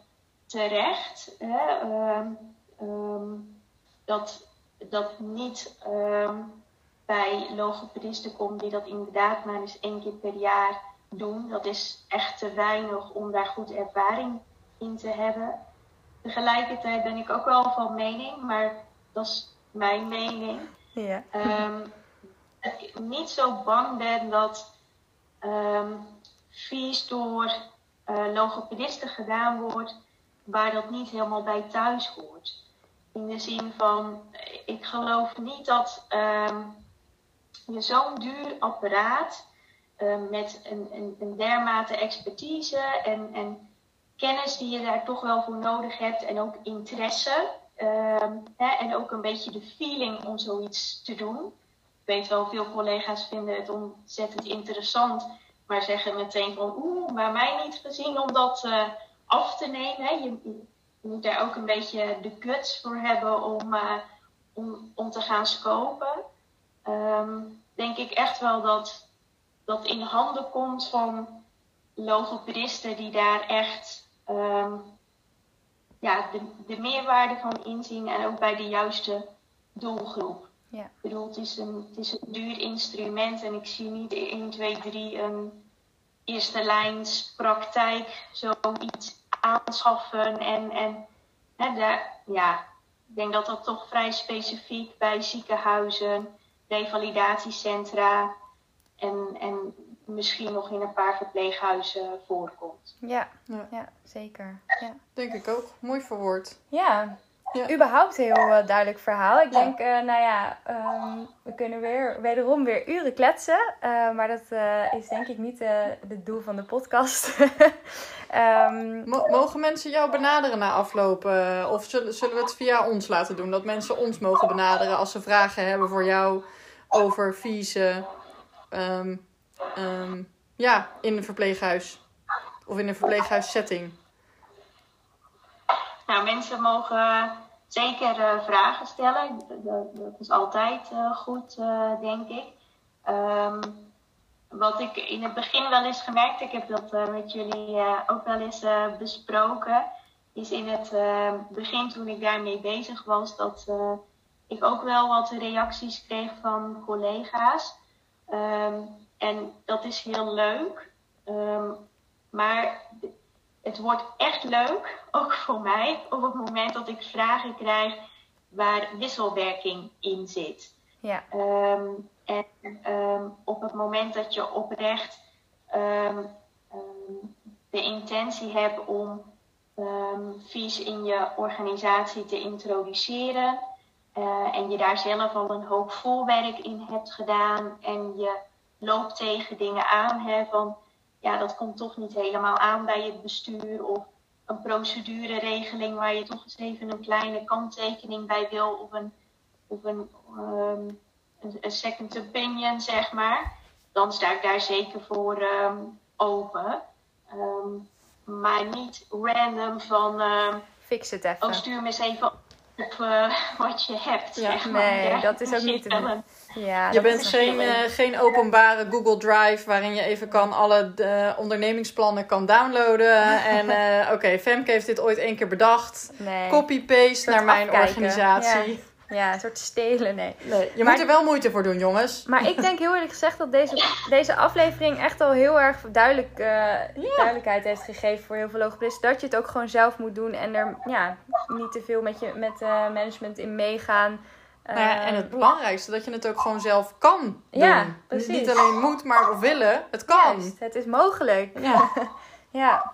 [SPEAKER 3] terecht. Hè? Ehm, ehm, dat, dat niet ehm, bij logopedisten komt die dat inderdaad maar eens één keer per jaar doen. Dat is echt te weinig om daar goed ervaring in te hebben. Tegelijkertijd ben ik ook wel van mening, maar dat is mijn mening
[SPEAKER 1] Ja.
[SPEAKER 3] Ehm, dat ik niet zo bang ben dat ehm vies door eh, logopedisten gedaan wordt waar dat niet helemaal bij thuis hoort. In de zin van, ik geloof niet dat ehm, je zo'n duur apparaat ehm, met een, een, een dermate expertise en, en kennis die je daar toch wel voor nodig hebt en ook interesse. ehm, hè, en ook een beetje de feeling om zoiets te doen. Ik weet wel, veel collega's vinden het ontzettend interessant, maar zeggen meteen van oeh, maar mij niet gezien om dat eh, af te nemen. Hè. Je, moet daar ook een beetje de guts voor hebben om, eh, om, om te gaan scopen. Ehm, denk ik echt wel dat dat in handen komt van logopedisten die daar echt ehm, ja, de, de meerwaarde van inzien en ook bij de juiste doelgroep.
[SPEAKER 1] Ja.
[SPEAKER 3] Ik bedoel, het is, een, het is een duur instrument en ik zie niet 1, 2, 3 een eerste lijns praktijk zoiets aanschaffen. En, en daar, ja, ik denk dat dat toch vrij specifiek bij ziekenhuizen, revalidatiecentra en, en misschien nog in een paar verpleeghuizen voorkomt.
[SPEAKER 1] Ja.
[SPEAKER 2] Ja.
[SPEAKER 1] ja, zeker. Ja.
[SPEAKER 2] Denk ik ook. Mooi verwoord.
[SPEAKER 1] Ja,
[SPEAKER 2] Ja.
[SPEAKER 1] überhaupt een heel eh, duidelijk verhaal. Ik denk, eh, nou ja, ehm, we kunnen weer wederom weer uren kletsen. eh, maar dat eh, is denk ik niet eh, het doel van de podcast. Ehm,
[SPEAKER 2] Mo- mogen mensen jou benaderen na aflopen? Of zullen, zullen we het via ons laten doen? Dat mensen ons mogen benaderen als ze vragen hebben voor jou over vieze. ehm, ehm, ja, in een verpleeghuis. Of in een verpleeghuissetting.
[SPEAKER 3] Nou, mensen mogen zeker eh, vragen stellen. Dat, dat is altijd eh, goed, eh, denk ik. Ehm, wat ik in het begin wel eens gemerkt, ik heb dat eh, met jullie eh, ook wel eens eh, besproken, is in het eh, begin toen ik daarmee bezig was, dat eh, ik ook wel wat reacties kreeg van collega's. Ehm, en dat is heel leuk. Ehm, maar het wordt echt leuk, ook voor mij, op het moment dat ik vragen krijg waar wisselwerking in zit.
[SPEAKER 1] ja,
[SPEAKER 3] Ehm, en ehm, op het moment dat je oprecht de intentie hebt om vies in je organisatie te introduceren eh, en je daar zelf al een hoop voorwerk in hebt gedaan en je loopt tegen dingen aan, hè, van ja, dat komt toch niet helemaal aan bij het bestuur of een procedureregeling waar je toch eens even een kleine kanttekening bij wil of een, of een, ehm, een, second opinion, zeg maar, dan sta ik daar zeker voor ehm, open. Ehm, maar niet random van,
[SPEAKER 1] fix het even.
[SPEAKER 3] oh stuur me eens even op eh, wat je hebt.
[SPEAKER 2] Ja.
[SPEAKER 3] zeg maar.
[SPEAKER 1] Nee,
[SPEAKER 3] Ja,
[SPEAKER 1] dat is ook niet te ja,
[SPEAKER 2] Je bent geen, eh, geen openbare Google Drive waarin je even kan alle eh, ondernemingsplannen kan downloaden. En eh, oké, Femke heeft dit ooit één keer bedacht.
[SPEAKER 1] nee.
[SPEAKER 2] Copy-paste naar mijn
[SPEAKER 1] afkijken.
[SPEAKER 2] organisatie.
[SPEAKER 1] Ja, een soort stelen, nee.
[SPEAKER 2] Nee, je
[SPEAKER 1] Maar-
[SPEAKER 2] moet er wel moeite voor doen, jongens.
[SPEAKER 1] Maar ik denk heel eerlijk gezegd dat deze, deze aflevering echt al heel erg duidelijk, eh, duidelijkheid heeft gegeven voor heel veel logopedisten. Dat je het ook gewoon zelf moet doen en er ja, niet te veel met, je, met eh, management in meegaan.
[SPEAKER 2] Nou ja, en
[SPEAKER 1] Eh,
[SPEAKER 2] het belangrijkste, dat je het ook gewoon zelf kan doen.
[SPEAKER 1] Ja, precies.
[SPEAKER 2] Niet alleen moet, maar of willen. Het kan.
[SPEAKER 1] juist, het is mogelijk.
[SPEAKER 2] Ja.
[SPEAKER 1] Ja.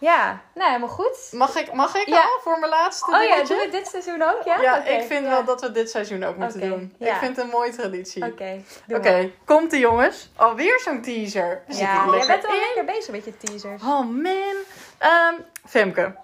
[SPEAKER 1] Ja, nou helemaal goed.
[SPEAKER 2] Mag ik, mag ik
[SPEAKER 1] Ja.
[SPEAKER 2] al voor mijn laatste
[SPEAKER 1] Oh ja, doen we dit seizoen ook, ja?
[SPEAKER 2] Ja, ik vind
[SPEAKER 1] ja.
[SPEAKER 2] wel dat we dit seizoen ook moeten doen. Ik vind het een mooie traditie.
[SPEAKER 1] Oké,
[SPEAKER 2] Oké, komt ie jongens. Alweer zo'n teaser. We
[SPEAKER 1] Ja, jij bent wel lekker bezig met je teasers.
[SPEAKER 2] Oh man. Ehm, Femke,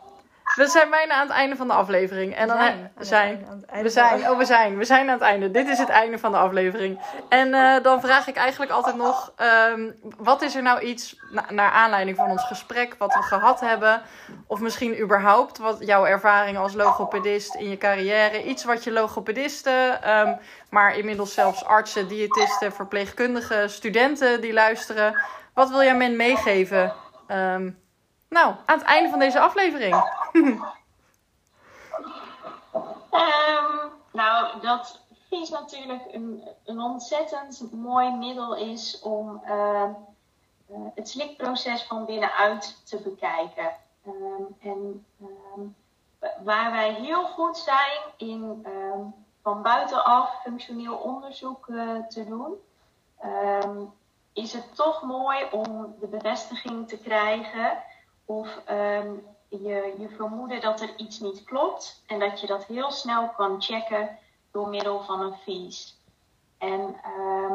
[SPEAKER 2] We zijn bijna aan het einde van de aflevering. En dan
[SPEAKER 1] zijn.
[SPEAKER 2] we zijn. We zijn. Oh, we zijn. We zijn aan het einde. Dit is het einde van de aflevering. En eh, dan vraag ik eigenlijk altijd nog: ehm, wat is er nou iets na- naar aanleiding van ons gesprek wat we gehad hebben? Of misschien überhaupt wat jouw ervaring als logopedist in je carrière? Iets wat je logopedisten, ehm, maar inmiddels zelfs artsen, diëtisten, verpleegkundigen, studenten die luisteren. Wat wil jij men meegeven? Ehm, nou, aan het einde van deze aflevering.
[SPEAKER 3] Ehm, nou, dat vies natuurlijk een, een ontzettend mooi middel is om ehm, eh, het slikproces van binnenuit te bekijken. Ehm, en wa- waar wij heel goed zijn in van buitenaf functioneel onderzoek eh, te doen, is het toch mooi om de bevestiging te krijgen of ehm, je, je vermoeden dat er iets niet klopt en dat je dat heel snel kan checken door middel van een vies. En ehm,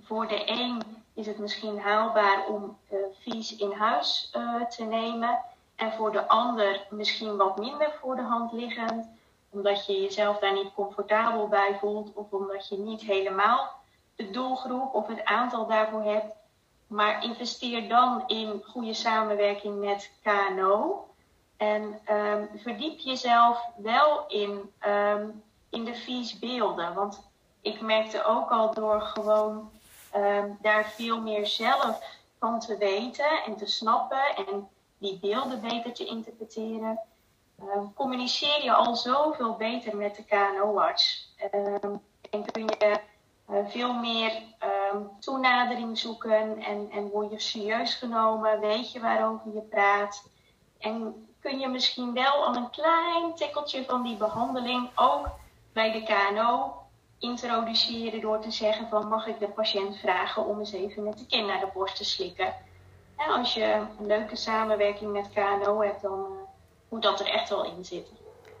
[SPEAKER 3] voor de een is het misschien haalbaar om eh vies in huis eh, te nemen en voor de ander misschien wat minder voor de hand liggend, omdat je jezelf daar niet comfortabel bij voelt of omdat je niet helemaal de doelgroep of het aantal daarvoor hebt. Maar investeer dan in goede samenwerking met KNO. En ehm, verdiep jezelf wel in, ehm, in de viesbeelden. Want ik merkte ook al door gewoon ehm, daar veel meer zelf van te weten en te snappen en die beelden beter te interpreteren. communiceer je al zoveel beter met de KNO-arts. En kun je eh, veel meer toenadering zoeken en, en word je serieus genomen, weet je waarover je praat. En kun je misschien wel al een klein tikkeltje van die behandeling ook bij de KNO introduceren door te zeggen van mag ik de patiënt vragen om eens even met de kin naar de borst te slikken. En als je een leuke samenwerking met KNO hebt, dan eh, moet dat er echt wel in zitten.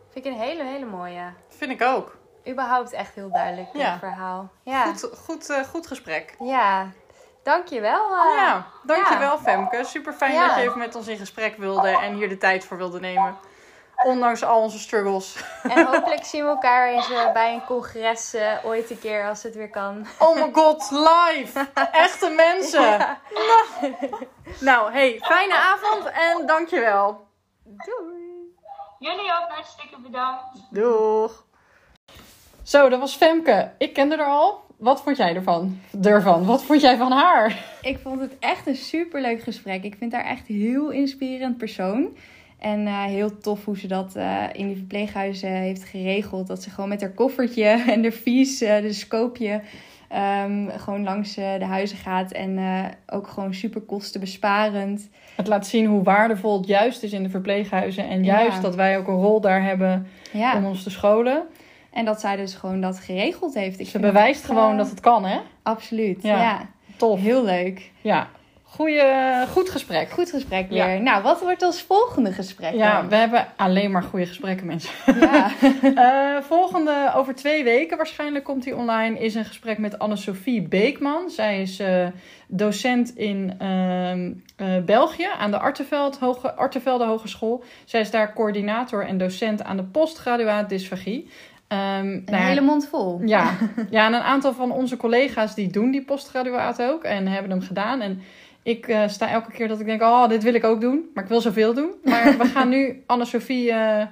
[SPEAKER 1] Vind ik een hele, hele mooie.
[SPEAKER 2] Vind ik ook.
[SPEAKER 1] Überhaupt echt heel duidelijk, dit
[SPEAKER 2] Ja.
[SPEAKER 1] verhaal. Ja,
[SPEAKER 2] Goed, goed, eh, goed gesprek.
[SPEAKER 1] ja. dankjewel. eh.
[SPEAKER 2] Ja, dankjewel Femke. Super fijn
[SPEAKER 1] Ja.
[SPEAKER 2] dat je even met ons in gesprek wilde en hier de tijd voor wilde nemen. Ondanks al onze struggles.
[SPEAKER 1] En hopelijk zien we elkaar eens eh, bij een congres ooit een keer als het weer kan.
[SPEAKER 2] Oh my god, live! Echte mensen!
[SPEAKER 1] Ja.
[SPEAKER 2] Nou, hey, fijne avond en dankjewel.
[SPEAKER 1] Doei.
[SPEAKER 3] Jullie ook hartstikke bedankt.
[SPEAKER 2] Doeg! Zo, dat was Femke. Ik kende haar al. Wat vond jij ervan? Ervan. Wat vond jij van haar?
[SPEAKER 1] Ik vond het echt een superleuk gesprek. Ik vind haar echt een heel inspirerend persoon. En eh, heel tof hoe ze dat eh, in die verpleeghuizen heeft geregeld. Dat ze gewoon met haar koffertje en de vies, eh, de scoopje, ehm, gewoon langs de huizen gaat. En ook gewoon super kostenbesparend.
[SPEAKER 2] Het laat zien hoe waardevol het juist is in de verpleeghuizen. En
[SPEAKER 1] Ja.
[SPEAKER 2] juist dat wij ook een rol daar hebben
[SPEAKER 1] Ja,
[SPEAKER 2] om ons te scholen.
[SPEAKER 1] En dat zij dus gewoon dat geregeld heeft. Ik
[SPEAKER 2] Ze bewijst gewoon
[SPEAKER 1] eh,
[SPEAKER 2] dat het kan, hè?
[SPEAKER 1] Absoluut,
[SPEAKER 2] Ja.
[SPEAKER 1] ja.
[SPEAKER 2] Tof.
[SPEAKER 1] Heel leuk.
[SPEAKER 2] Ja. Goeie, goed gesprek.
[SPEAKER 1] Goed gesprek
[SPEAKER 2] Ja.
[SPEAKER 1] weer. Nou, wat wordt ons volgende gesprek
[SPEAKER 2] Ja,
[SPEAKER 1] dan?
[SPEAKER 2] we hebben alleen maar goede gesprekken, mensen.
[SPEAKER 1] Ja.
[SPEAKER 2] Eh, volgende, over twee weken waarschijnlijk komt hij online, is een gesprek met Anne-Sophie Beekman. Zij is eh, docent in ehm, eh, België aan de Arteveld Hoge, Artevelde Hogeschool. Zij is daar coördinator en docent aan de postgraduaat dysfagie. Ehm,
[SPEAKER 1] Een
[SPEAKER 2] nou
[SPEAKER 1] hele mond vol.
[SPEAKER 2] ja, ja, en een aantal van onze collega's die doen die postgraduaat ook en hebben hem gedaan. En ik eh, sta elke keer dat ik denk, oh, dit wil ik ook doen. Maar ik wil zoveel doen. Maar we gaan nu Anne-Sophie eh,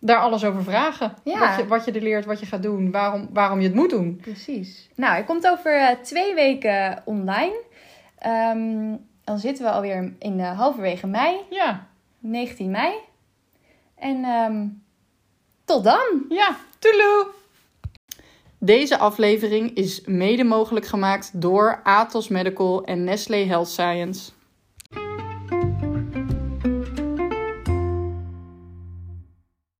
[SPEAKER 2] daar alles over vragen.
[SPEAKER 1] Ja.
[SPEAKER 2] Wat, je, wat je er leert, wat je gaat doen, waarom, waarom je het moet doen.
[SPEAKER 1] Precies. Nou, hij komt over eh, twee weken online. Ehm, dan zitten we alweer in halverwege mei,
[SPEAKER 2] Ja,
[SPEAKER 1] 19 mei. En ehm, tot dan!
[SPEAKER 2] ja, toeloe! Deze aflevering is mede mogelijk gemaakt door Atos Medical en Nestlé Health Science.